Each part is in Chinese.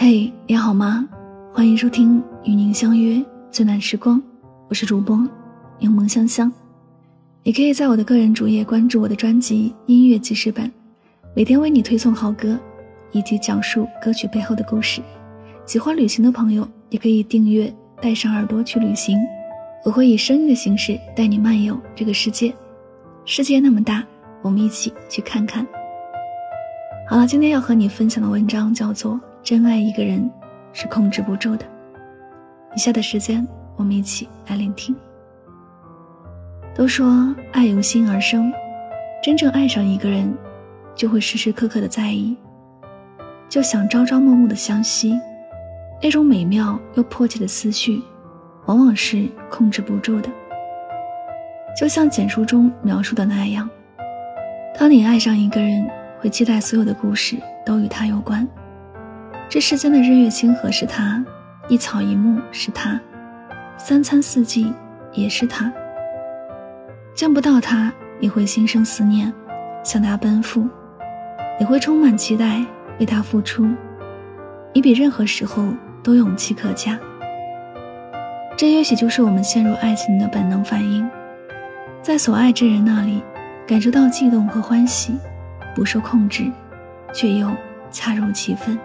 嘿，你好吗？欢迎收听与您相约最暖时光，我是主播柠檬香香。你可以在我的个人主页关注我的专辑《音乐记事本》，每天为你推送好歌，以及讲述歌曲背后的故事。喜欢旅行的朋友也可以订阅《带上耳朵去旅行》，我会以声音的形式带你漫游这个世界。世界那么大，我们一起去看看。好了，今天要和你分享的文章叫做《真爱一个人是控制不住的》。以下的时间，我们一起来聆听。都说爱由心而生，真正爱上一个人，就会时时刻刻的在意，就想朝朝暮暮的相惜。那种美妙又迫切的思绪，往往是控制不住的。就像简书中描述的那样，当你爱上一个人。会期待所有的故事都与他有关。这世间的日月星河是他，一草一木是他，三餐四季也是他。见不到他，你会心生思念，向他奔赴；你会充满期待，为他付出。你比任何时候都勇气可嘉。这也许就是我们陷入爱情的本能反应，在所爱之人那里感受到悸动和欢喜。不受控制，却又恰如其分。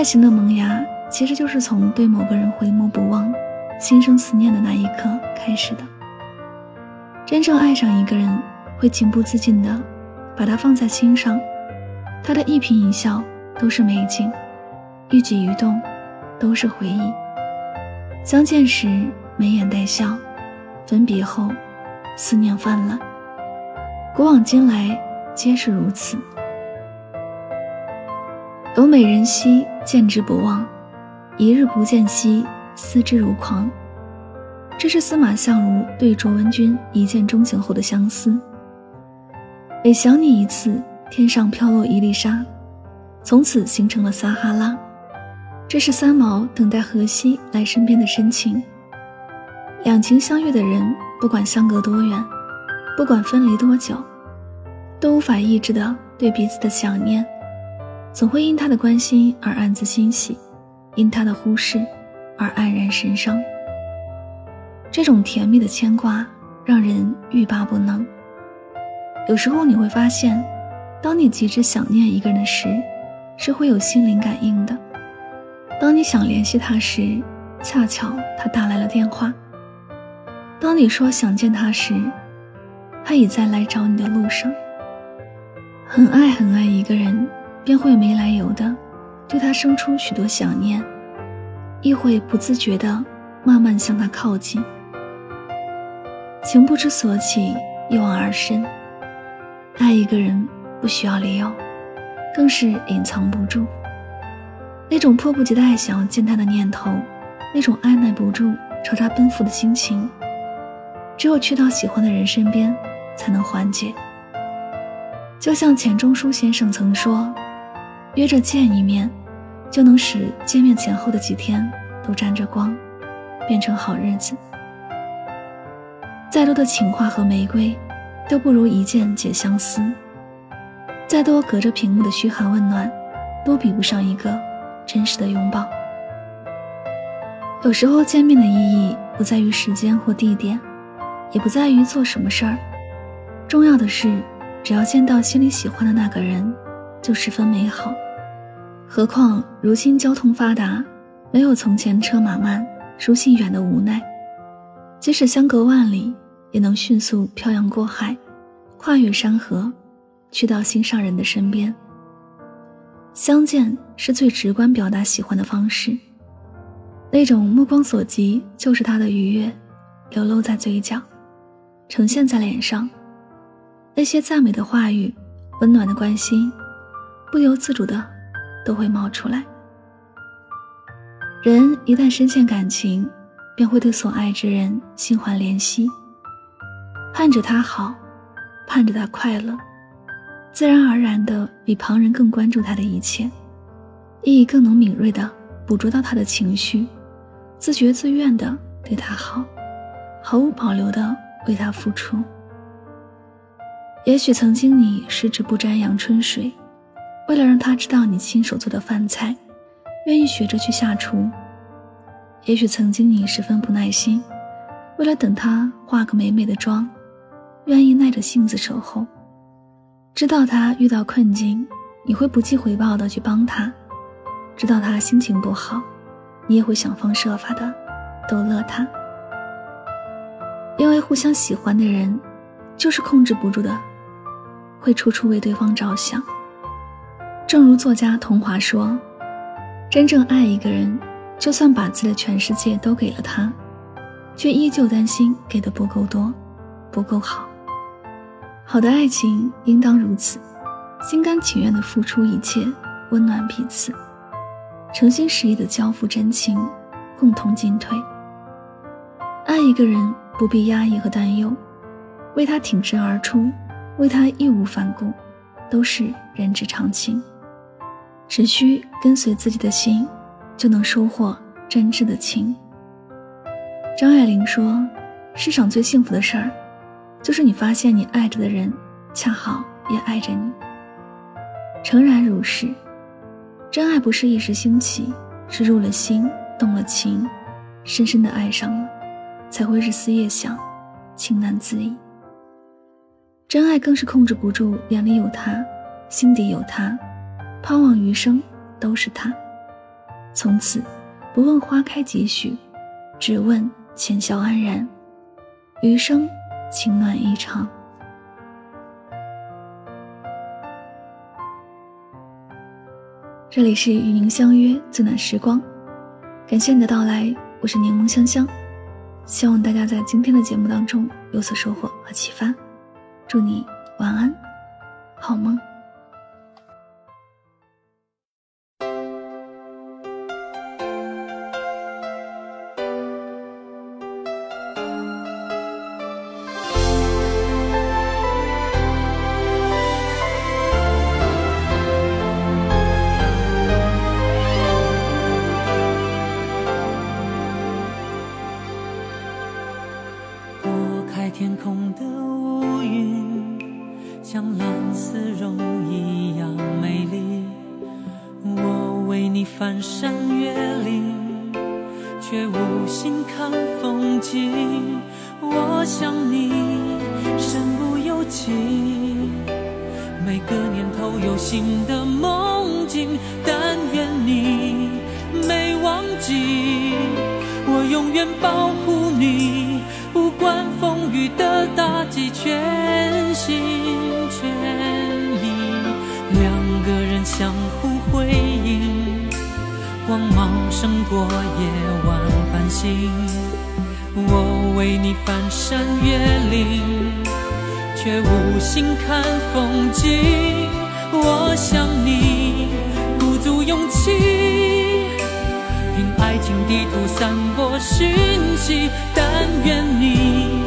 爱情的萌芽，其实就是从对某个人回眸不忘、心生思念的那一刻开始的。真正爱上一个人，会情不自禁的把他放在心上，他的一颦一笑都是美景，一举一动都是回忆。相见时眉眼带笑，分别后思念泛滥。古往今来，皆是如此。有美人兮，见之不忘；一日不见兮，思之如狂。这是司马相如对卓文君一见钟情后的相思。每想你一次，天上飘落一粒沙，从此形成了撒哈拉。这是三毛等待荷西来身边的深情。两情相悦的人，不管相隔多远。不管分离多久，都无法抑制的对彼此的想念，总会因他的关心而暗自欣喜，因他的忽视而黯然神伤。这种甜蜜的牵挂让人欲罢不能。有时候你会发现，当你极致想念一个人时，是会有心灵感应的。当你想联系他时，恰巧他打来了电话。当你说想见他时，他已在来找你的路上。很爱很爱一个人，便会没来由的对他生出许多想念，亦会不自觉的慢慢向他靠近。情不知所起，一往而深。爱一个人不需要理由，更是隐藏不住。那种迫不及待想要见他的念头，那种按耐不住朝他奔赴的心情，只有去到喜欢的人身边。才能缓解。就像钱钟书先生曾说：“约着见一面，就能使见面前后的几天都沾着光，变成好日子。再多的情话和玫瑰，都不如一见解相思；再多隔着屏幕的嘘寒问暖，都比不上一个真实的拥抱。有时候见面的意义，不在于时间或地点，也不在于做什么事儿。”重要的是，只要见到心里喜欢的那个人，就十分美好。何况如今交通发达，没有从前车马慢、书信远的无奈。即使相隔万里，也能迅速漂洋过海，跨越山河，去到心上人的身边。相见是最直观表达喜欢的方式，那种目光所及就是他的愉悦，流露在嘴角，呈现在脸上。那些赞美的话语，温暖的关心，不由自主的都会冒出来。人一旦深陷感情，便会对所爱之人心怀怜惜，盼着他好，盼着他快乐，自然而然的比旁人更关注他的一切，亦更能敏锐的捕捉到他的情绪，自觉自愿的对他好，毫无保留的为他付出。也许曾经你十指不沾阳春水，为了让他知道你亲手做的饭菜，愿意学着去下厨。也许曾经你十分不耐心，为了等他化个美美的妆，愿意耐着性子守候。知道他遇到困境，你会不计回报的去帮他；知道他心情不好，你也会想方设法的逗乐他。因为互相喜欢的人，就是控制不住的，会处处为对方着想。正如作家童华说：“真正爱一个人，就算把自己的全世界都给了他，却依旧担心给的不够多，不够好。”好的爱情应当如此，心甘情愿的付出一切，温暖彼此，诚心实意的交付真情，共同进退。爱一个人不必压抑和担忧，为他挺身而出，为他义无反顾，都是人之常情。只需跟随自己的心，就能收获真挚的情。张爱玲说：“世上最幸福的事儿。”就是你发现你爱着的人，恰好也爱着你。诚然如是，真爱不是一时兴起，是入了心，动了情，深深的爱上了，才会日思夜想，情难自已。真爱更是控制不住，眼里有他，心底有他，盼望余生都是他。从此，不问花开几许，只问浅笑安然，余生。情暖意长。这里是与您相约最暖时光，感谢你的到来，我是柠檬香香，希望大家在今天的节目当中有所收获和启发，祝你晚安，好梦。却无心看风景。我想你身不由己，每个年头有新的梦境。但愿你没忘记，我永远保护你。不管风雨的打击，全心全意，两个人相互辉映，光芒胜过夜晚心。我为你翻山越岭，却无心看风景。我想你鼓足勇气。凭爱情地图散播讯息，但愿你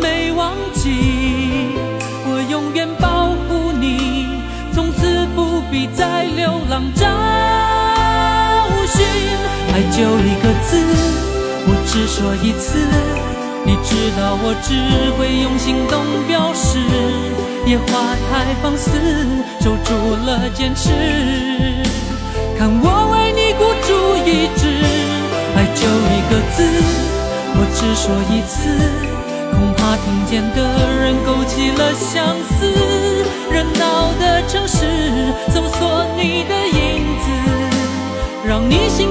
没忘记，我永远保护你，从此不必再流浪找寻。爱就一个字，只说一次，你知道我只会用行动表示。野花太放肆，守住了坚持，看我为你孤注一掷。爱就一个字，我只说一次，恐怕听见的人勾起了相思。热闹的城市，搜索你的影子，让你幸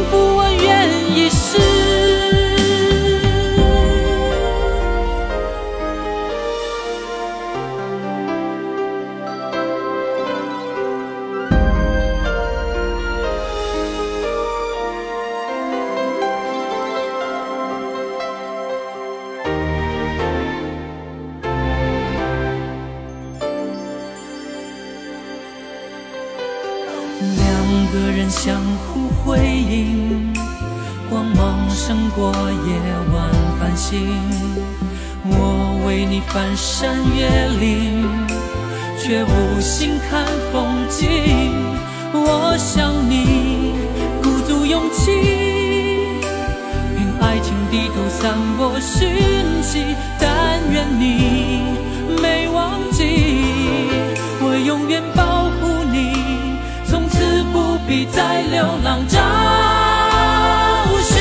相互辉映，光芒胜过夜晚繁星。我为你翻山越岭，却无心看风景。我想你鼓足勇气，凭爱情地图散播讯息。但愿你没忘记，我永远保。必再流浪找寻。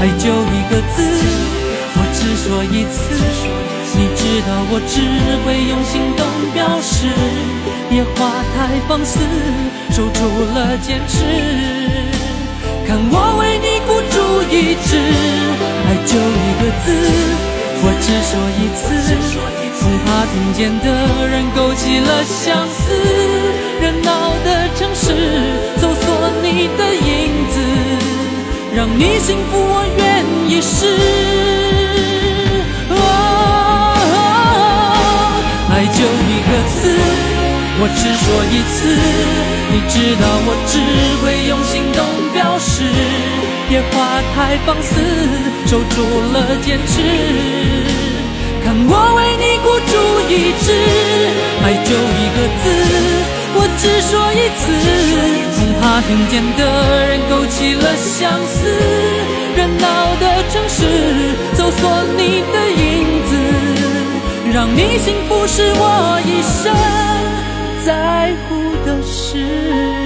爱就一个字，我只说一次。你知道我只会用行动表示，别话太放肆，守住了坚持。看我为你孤注一掷，爱就一个字，我只说一次，恐怕听见的人勾起了相思。你幸福，我愿意试。爱就一个字，我只说一次。你知道我只会用行动表示，别话太放肆，守住了坚持。看我为你孤注一掷，爱就一个字，我只说一次。怕听见的人勾起了相思，热闹的城市，搜索你的影子。让你幸福是我一生在乎的事。